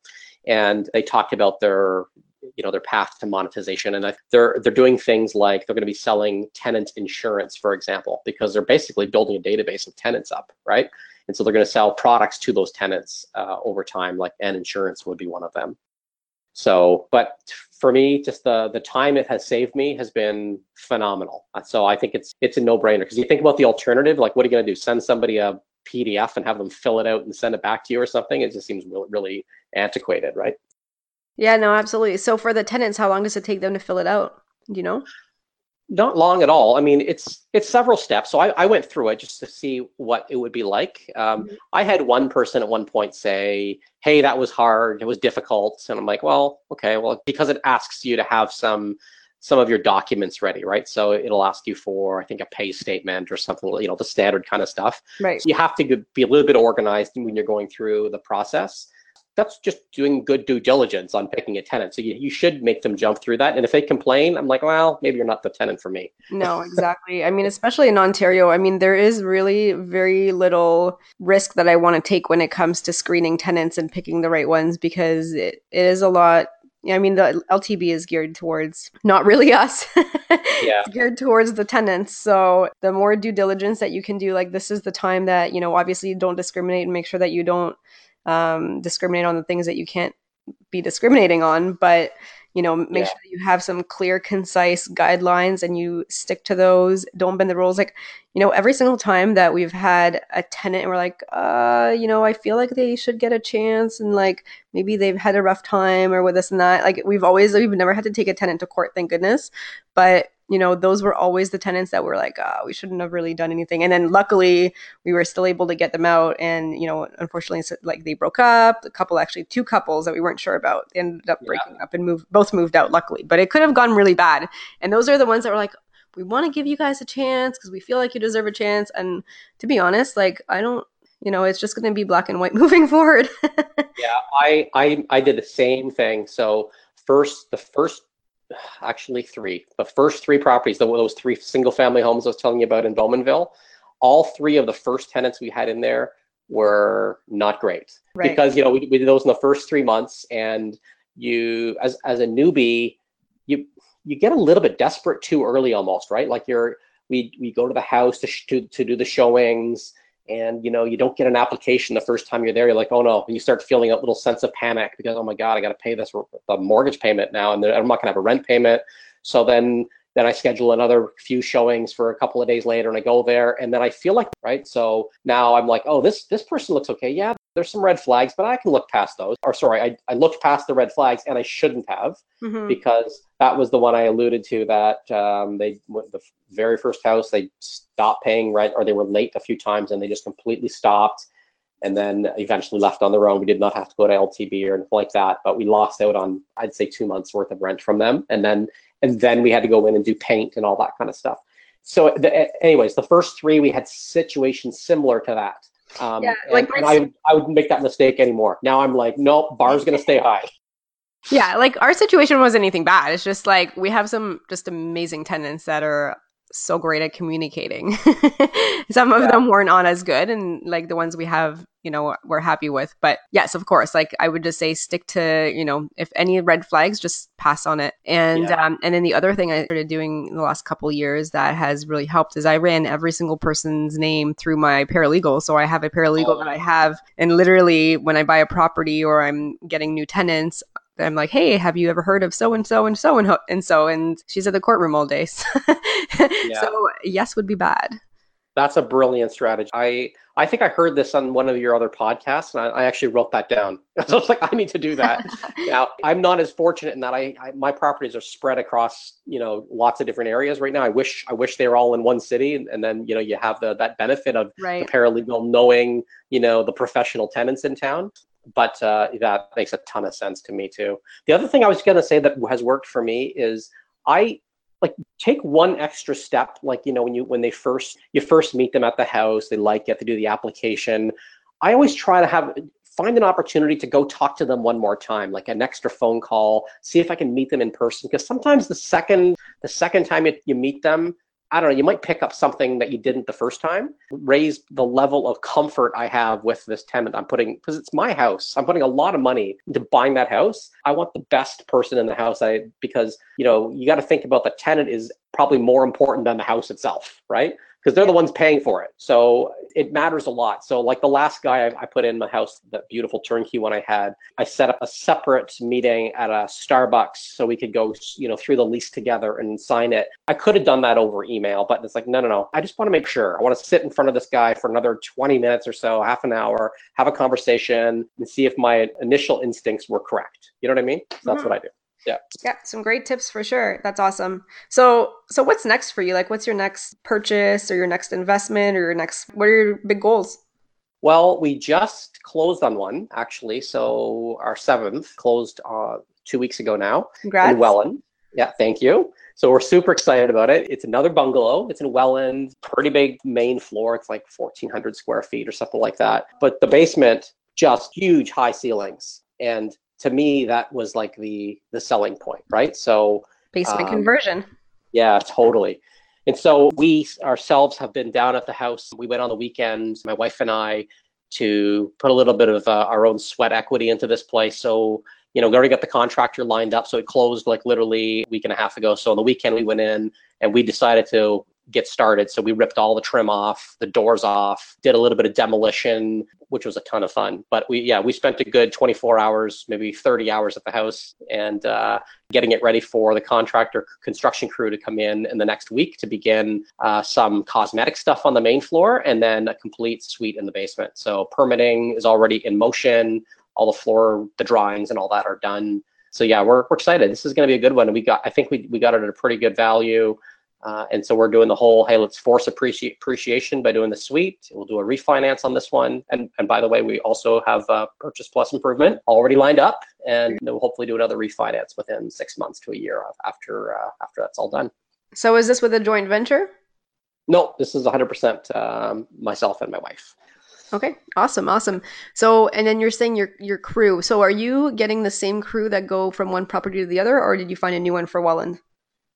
and they talked about their you know their path to monetization. And they're they're doing things like they're going to be selling tenant insurance for example because they're basically building a database of tenants up right? And so they're going to sell products to those tenants uh, over time like and insurance would be one of them. So but for me just the the time it has saved me has been phenomenal. So i think it's it's a no-brainer because you think about the alternative like what are you going to do? Send somebody a pdf and have them fill it out and send it back to you or something? It just seems really, really antiquated right yeah, no, absolutely. So for the tenants, how long does it take them to fill it out? Do you know? Not long at all. I mean, it's it's several steps. So I, I went through it just to see what it would be like. Um, mm-hmm. I had one person at one point say, "Hey, that was hard. It was difficult," and I'm like, "Well, okay, well, because it asks you to have some some of your documents ready, right? So it'll ask you for, I think, a pay statement or something, you know, the standard kind of stuff. Right. So you have to be a little bit organized when you're going through the process that's just doing good due diligence on picking a tenant. So you, you should make them jump through that. And if they complain, I'm like, well, maybe you're not the tenant for me. No, exactly. I mean, especially in Ontario, I mean, there is really very little risk that I want to take when it comes to screening tenants and picking the right ones because it, it is a lot I mean, the LTB is geared towards not really us. yeah. geared towards the tenants. So the more due diligence that you can do, like this is the time that, you know, obviously don't discriminate and make sure that you don't um, discriminate on the things that you can't be discriminating on, but you know, make yeah. sure that you have some clear, concise guidelines and you stick to those. Don't bend the rules. Like, you know, every single time that we've had a tenant and we're like, uh, you know, I feel like they should get a chance and like maybe they've had a rough time or with this and that. Like we've always we've never had to take a tenant to court, thank goodness. But you know, those were always the tenants that were like, oh, we shouldn't have really done anything. And then luckily we were still able to get them out. And, you know, unfortunately, like they broke up. A couple, actually, two couples that we weren't sure about ended up breaking yeah. up and moved, both moved out, luckily. But it could have gone really bad. And those are the ones that were like, we want to give you guys a chance because we feel like you deserve a chance. And to be honest, like, I don't, you know, it's just going to be black and white moving forward. yeah, I, I, I did the same thing. So, first, the first actually three. The first three properties, those three single family homes I was telling you about in Bowmanville, all three of the first tenants we had in there were not great right. because you know we, we did those in the first three months and you as as a newbie you you get a little bit desperate too early almost right like you're we we go to the house to, sh- to to do the showings and you know you don't get an application the first time you're there you're like oh no and you start feeling a little sense of panic because oh my god i got to pay this mortgage payment now and i'm not going to have a rent payment. So then then i schedule another few showings for a couple of days later and i go there and then i feel like right? So now i'm like oh this this person looks okay. Yeah there's some red flags, but I can look past those. Or sorry, I, I looked past the red flags and I shouldn't have mm-hmm. because that was the one I alluded to that um, they the very first house they stopped paying rent or they were late a few times and they just completely stopped and then eventually left on their own. We did not have to go to LTB or anything like that, but we lost out on I'd say two months worth of rent from them, and then and then we had to go in and do paint and all that kind of stuff. So, the, anyways, the first three we had situations similar to that um, yeah, like and, and I, I would make that mistake anymore. Now I'm like, nope, bar's going to stay high. Yeah, like our situation wasn't anything bad. It's just like we have some just amazing tenants that are so great at communicating. some of yeah. them weren't on as good, and like the ones we have you know we're happy with but yes of course like i would just say stick to you know if any red flags just pass on it and yeah. um, and then the other thing i started doing in the last couple years that has really helped is i ran every single person's name through my paralegal so i have a paralegal oh. that i have and literally when i buy a property or i'm getting new tenants I'm like, hey, have you ever heard of so and so and so and and so? And she's at the courtroom all day. yeah. So yes would be bad. That's a brilliant strategy. I I think I heard this on one of your other podcasts, and I, I actually wrote that down. so I was like, I need to do that. now I'm not as fortunate in that I, I, my properties are spread across you know lots of different areas right now. I wish I wish they were all in one city, and, and then you know you have the that benefit of right. the paralegal knowing you know the professional tenants in town. But uh, that makes a ton of sense to me too. The other thing I was going to say that has worked for me is I like take one extra step like you know when you when they first you first meet them at the house they like it to do the application i always try to have find an opportunity to go talk to them one more time like an extra phone call see if i can meet them in person because sometimes the second the second time you, you meet them I don't know, you might pick up something that you didn't the first time, raise the level of comfort I have with this tenant. I'm putting, because it's my house, I'm putting a lot of money into buying that house. I want the best person in the house I, because, you know, you got to think about the tenant is probably more important than the house itself, right? Because they're the ones paying for it. So it matters a lot. So like the last guy I, I, put in my house, that beautiful turnkey one I had, I set up a separate meeting at a Starbucks so we could go, you know, through the lease together and sign it. I could have done that over email, but it's like, no, no, no. I just want to make sure. I want to sit in front of this guy for another 20 minutes or so, half an hour, have a conversation and see if my initial instincts were correct. You know what I mean? So that's what uh-huh. I do yeah. Yeah some great tips for sure. That's awesome. So so what's next for you? Like what's your next purchase or your next investment or your next what are your big goals? Well we just closed on one actually. So our seventh closed uh, two weeks ago now Congrats. in welland. Yeah thank you. So we're super excited about it. It's another bungalow. It's in welland pretty big main floor. It's like 1400 square feet or something like that. But the basement just huge high ceilings. And to me that was like the the selling point right? So basement um, conversion. Yeah totally. And so we ourselves have been down at the house. We went on the weekend my wife and i to put a little bit of uh, our own sweat equity into this place. So you know we already got the contractor lined up. So it closed like literally a week and a half ago. So on the weekend we went in and we decided to get started. So we ripped all the trim off, the doors off, did a little bit of demolition, which was a ton of fun. But we, yeah, we spent a good 24 hours, maybe 30 hours at the house and uh, getting it ready for the contractor construction crew to come in in the next week to begin uh, some cosmetic stuff on the main floor and then a complete suite in the basement. So permitting is already in motion. All the floor, the drawings and all that are done. So yeah, we're, we're excited. This is going to be a good one. We got, I think we, we got it at a pretty good value. Uh, and so we're doing the whole, hey, let's force appreci- appreciation by doing the suite. We'll do a refinance on this one. And, and by the way, we also have a purchase plus improvement already lined up, and we'll hopefully do another refinance within six months to a year after uh, after that's all done. So is this with a joint venture? No, this is 100% um, myself and my wife. Okay, awesome, awesome. So, and then you're saying your your crew. So, are you getting the same crew that go from one property to the other, or did you find a new one for Welland?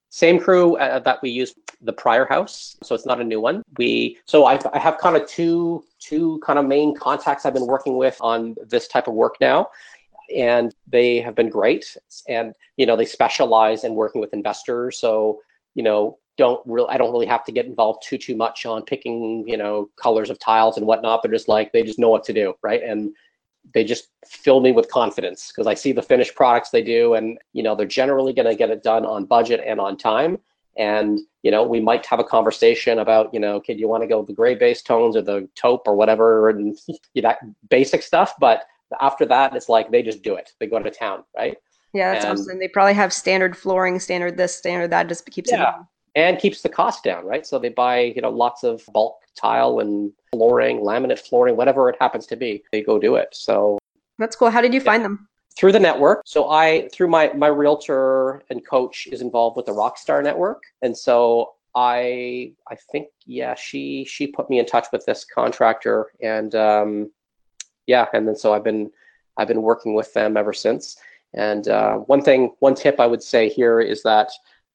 Same crew uh, that we used the prior house, so it's not a new one. We so I've, I have kind of two two kind of main contacts I've been working with on this type of work now, and they have been great. And you know they specialize in working with investors, so you know don't really I don't really have to get involved too too much on picking you know colors of tiles and whatnot. They're just like they just know what to do, right? And they just fill me with confidence because I see the finished products they do, and you know they're generally going to get it done on budget and on time. And you know we might have a conversation about you know, okay, do you want to go with the gray base tones or the taupe or whatever, and you know, that basic stuff. But after that, it's like they just do it. They go to town, right? Yeah, that's and, awesome. They probably have standard flooring, standard this, standard that, just keeps yeah. it and keeps the cost down, right? So they buy, you know, lots of bulk tile and flooring, laminate flooring, whatever it happens to be. They go do it. So that's cool. How did you yeah. find them? Through the network. So I, through my my realtor and coach, is involved with the Rockstar network, and so I I think yeah she she put me in touch with this contractor, and um, yeah, and then so I've been I've been working with them ever since. And uh, one thing, one tip I would say here is that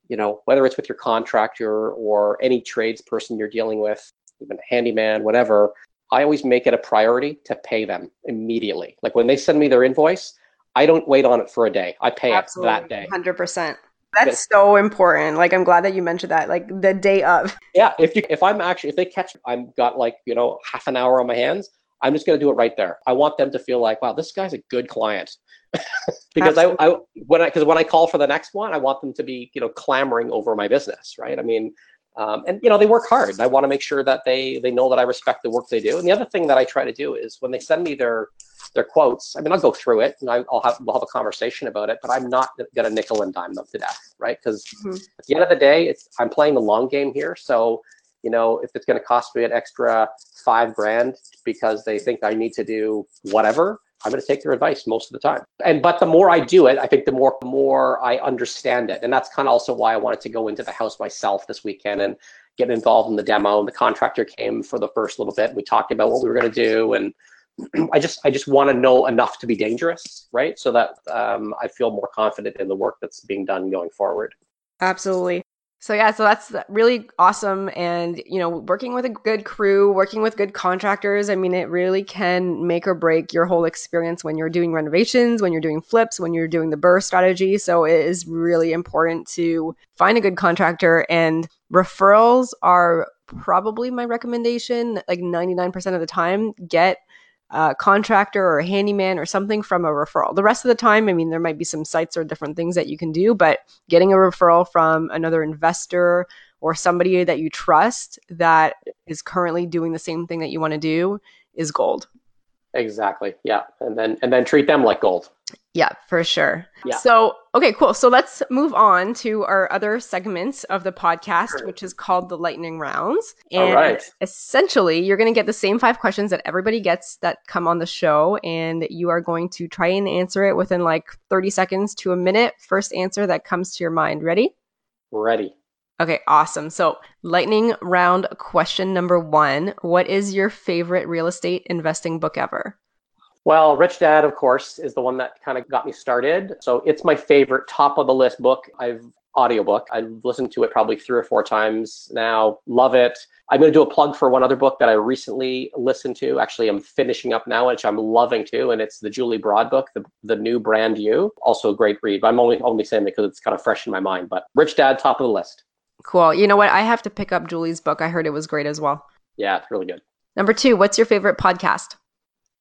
you know, whether it's with your contractor or any tradesperson you're dealing with, even a handyman, whatever, I always make it a priority to pay them immediately. Like when they send me their invoice, I don't wait on it for a day. I pay Absolutely. it that day. 100%. That's so important. Like I'm glad that you mentioned that. Like the day of. Yeah, if you if I'm actually if they catch I've got like, you know, half an hour on my hands, I'm just going to do it right there. I want them to feel like, wow, this guy's a good client. because I, I when I because when I call for the next one, I want them to be, you know, clamoring over my business, right? I mean, um, and you know they work hard. I want to make sure that they they know that I respect the work they do. And the other thing that I try to do is when they send me their their quotes, I mean I'll go through it and I, will have we'll have a conversation about it. But I'm not gonna nickel and dime them to death, right? Because mm-hmm. at the end of the day, it's I'm playing the long game here. So you know if it's going to cost me an extra five grand because they think I need to do whatever, I'm going to take their advice most of the time. And but the more I do it, I think the more the more I understand it. And that's kind of also why I wanted to go into the house myself this weekend and get involved in the demo. And the contractor came for the first little bit. We talked about what we were going to do, and I just I just want to know enough to be dangerous, right? So that um, I feel more confident in the work that's being done going forward. Absolutely. So yeah, so that's really awesome. And you know, working with a good crew, working with good contractors, I mean it really can make or break your whole experience when you're doing renovations, when you're doing flips, when you're doing the BRRRR strategy. So it is really important to find a good contractor. And referrals are probably my recommendation. Like 99% of the time get uh, contractor or a handyman or something from a referral. The rest of the time, I mean, there might be some sites or different things that you can do, but getting a referral from another investor or somebody that you trust that is currently doing the same thing that you want to do is gold. Exactly. Yeah. And then and then treat them like gold. Yeah, for sure. Yeah. So, okay, cool. So let's move on to our other segments of the podcast, sure. which is called the lightning rounds. And All right. essentially, you're going to get the same five questions that everybody gets that come on the show, and you are going to try and answer it within like 30 seconds to a minute. First answer that comes to your mind. Ready? Ready. Okay, awesome. So, lightning round question number one What is your favorite real estate investing book ever? Well, Rich Dad, of course, is the one that kind of got me started. So it's my favorite top of the list book. I've audiobook. I've listened to it probably three or four times now. Love it. I'm going to do a plug for one other book that I recently listened to. Actually, I'm finishing up now, which I'm loving too, and it's the Julie Broad book, the, the new brand you. Also a great read. But I'm only only saying it because it's kind of fresh in my mind. But Rich Dad, top of the list. Cool. You know what? I have to pick up Julie's book. I heard it was great as well. Yeah, it's really good. Number two, what's your favorite podcast?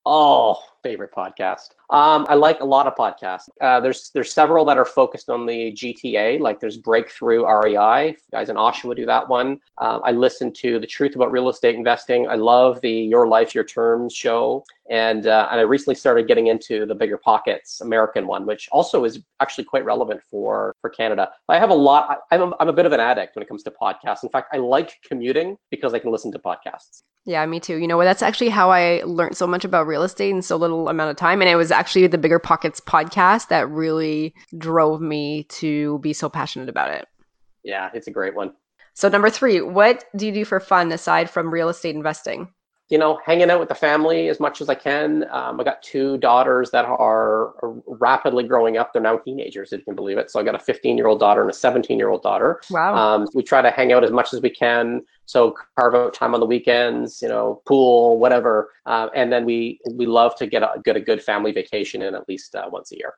Oh, favorite podcast. Um, I like a lot of podcasts. Uh, there's there's several that are focused on the GTA. Like there's Breakthrough REI. Guys in Oshawa do that one. Um, I listen to the Truth About Real Estate Investing. I love the Your Life Your Terms show, and uh, and I recently started getting into the Bigger Pockets American one, which also is actually quite relevant for for Canada. I have a lot. I, I'm a, I'm a bit of an addict when it comes to podcasts. In fact, I like commuting because I can listen to podcasts. Yeah, me too. You know, what? that's actually how I learned so much about real estate in so little amount of time. And it was actually the Bigger Pockets podcast that really drove me to be so passionate about it. Yeah, it's a great one. So, number three, what do you do for fun aside from real estate investing? You know, hanging out with the family as much as I can. Um, I got two daughters that are rapidly growing up. They're now teenagers, if you can believe it. So I got a 15 year old daughter and a 17 year old daughter. Wow. Um, we try to hang out as much as we can. So carve out time on the weekends, you know, pool, whatever. Uh, and then we we love to get a get a good family vacation in at least uh, once a year.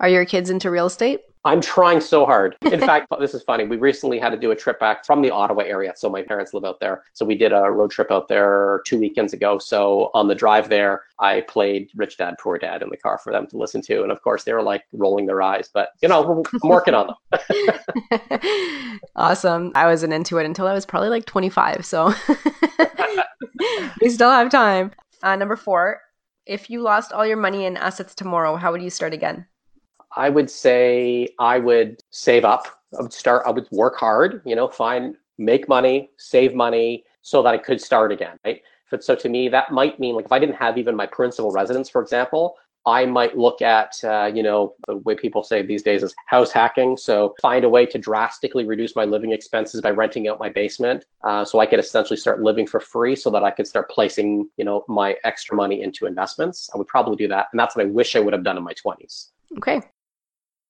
Are your kids into real estate? I'm trying so hard. In fact, this is funny. We recently had to do a trip back from the Ottawa area. So my parents live out there. So we did a road trip out there two weekends ago. So on the drive there, I played Rich Dad, Poor Dad in the car for them to listen to. And of course, they were like rolling their eyes, but you know, I'm working on them. awesome. I wasn't into it until I was probably like 25. So we still have time. Uh, number four, if you lost all your money and assets tomorrow, how would you start again? I would say I would save up. I would start, I would work hard, you know, find, make money, save money so that I could start again, right? So to me, that might mean like if I didn't have even my principal residence, for example, I might look at, uh, you know, the way people say these days is house hacking. So find a way to drastically reduce my living expenses by renting out my basement, uh, so I could essentially start living for free, so that I could start placing, you know, my extra money into investments. I would probably do that, and that's what I wish I would have done in my twenties. Okay,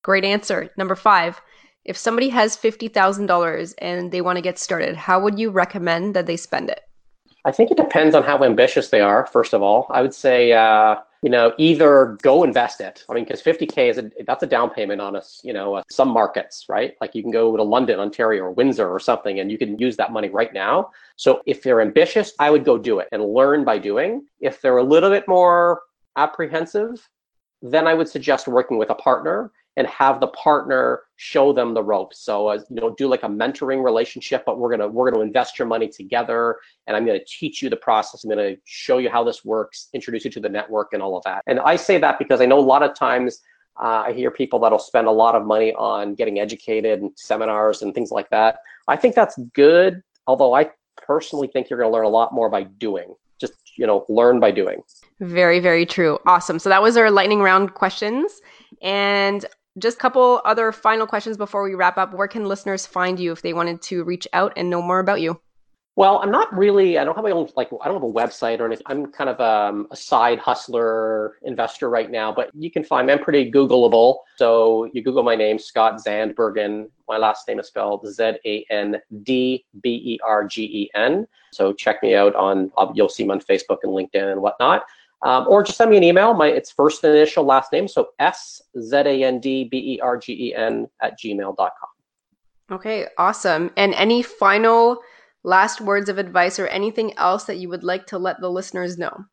Great answer. Number five, if somebody has $50,000 and they want to get started, how would you recommend that they spend it? I think it depends on how ambitious they are. First of all, I would say uh, you know either go invest it. I mean, because 50k is a, that's a down payment on us. You know, uh, some markets, right? Like you can go to London, Ontario, or Windsor or something, and you can use that money right now. So if they're ambitious, I would go do it and learn by doing. If they're a little bit more apprehensive, then I would suggest working with a partner and have the partner show them the ropes. So as you know, do like a mentoring relationship, but we're gonna we're gonna invest your money together, and I'm gonna teach you the process. I'm gonna show you how this works, introduce you to the network, and all of that. And I say that because I know a lot of times uh, I hear people that'll spend a lot of money on getting educated and seminars and things like that. I think that's good, although I personally think you're gonna learn a lot more by doing. Just you know, learn by doing. Very, very true. Awesome. So that was our lightning round questions. And just a couple other final questions before we wrap up. Where can listeners find you if they wanted to reach out and know more about you? Well, I'm not really. I don't have my own like. I don't have a website or anything. I'm kind of um, a side hustler investor right now. But you can find me. I'm pretty Googleable. So you Google my name, Scott Zandbergen. My last name is spelled Z A N D B E R G E N. So check me out on. You'll see me on Facebook and LinkedIn and whatnot. Um, or just send me an email. My it's first initial last name, so S Z A N D B E R G E N at gmail.com. Okay, awesome. And any final last words of advice or anything else that you would like to let the listeners know?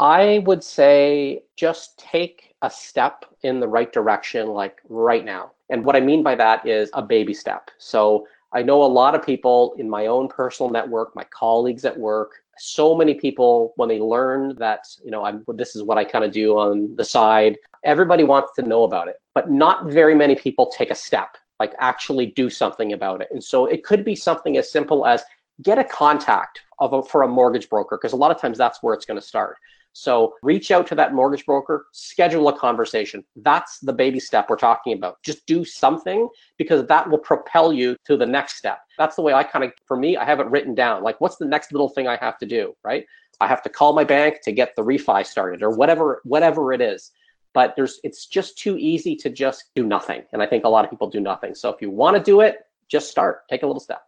I would say just take a step in the right direction, like right now. And what I mean by that is a baby step. So I know a lot of people in my own personal network, my colleagues at work, so many people when they learn that you know I'm this is what I kind of do on the side everybody wants to know about it but not very many people take a step like actually do something about it. And so it could be something as simple as get a contact of a, for a mortgage broker because a lot of times that's where it's going to start so reach out to that mortgage broker, schedule a conversation. That's the baby step we're talking about. Just do something because that will propel you to the next step. That's the way I kind of, for me, I have it written down. Like, what's the next little thing I have to do, right? I have to call my bank to get the refi started or whatever, whatever it is. But there's, it's just too easy to just do nothing. And I think a lot of people do nothing. So if you want to do it, just start. Take a little step.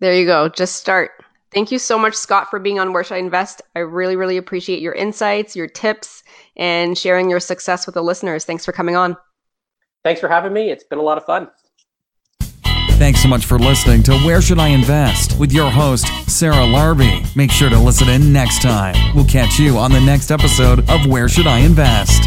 There you go. Just start. Thank you so much, Scott, for being on Where Should I Invest. I really, really appreciate your insights, your tips, and sharing your success with the listeners. Thanks for coming on. Thanks for having me. It's been a lot of fun. Thanks so much for listening to Where Should I Invest with your host, Sarah Larbi. Make sure to listen in next time. We'll catch you on the next episode of Where Should I Invest.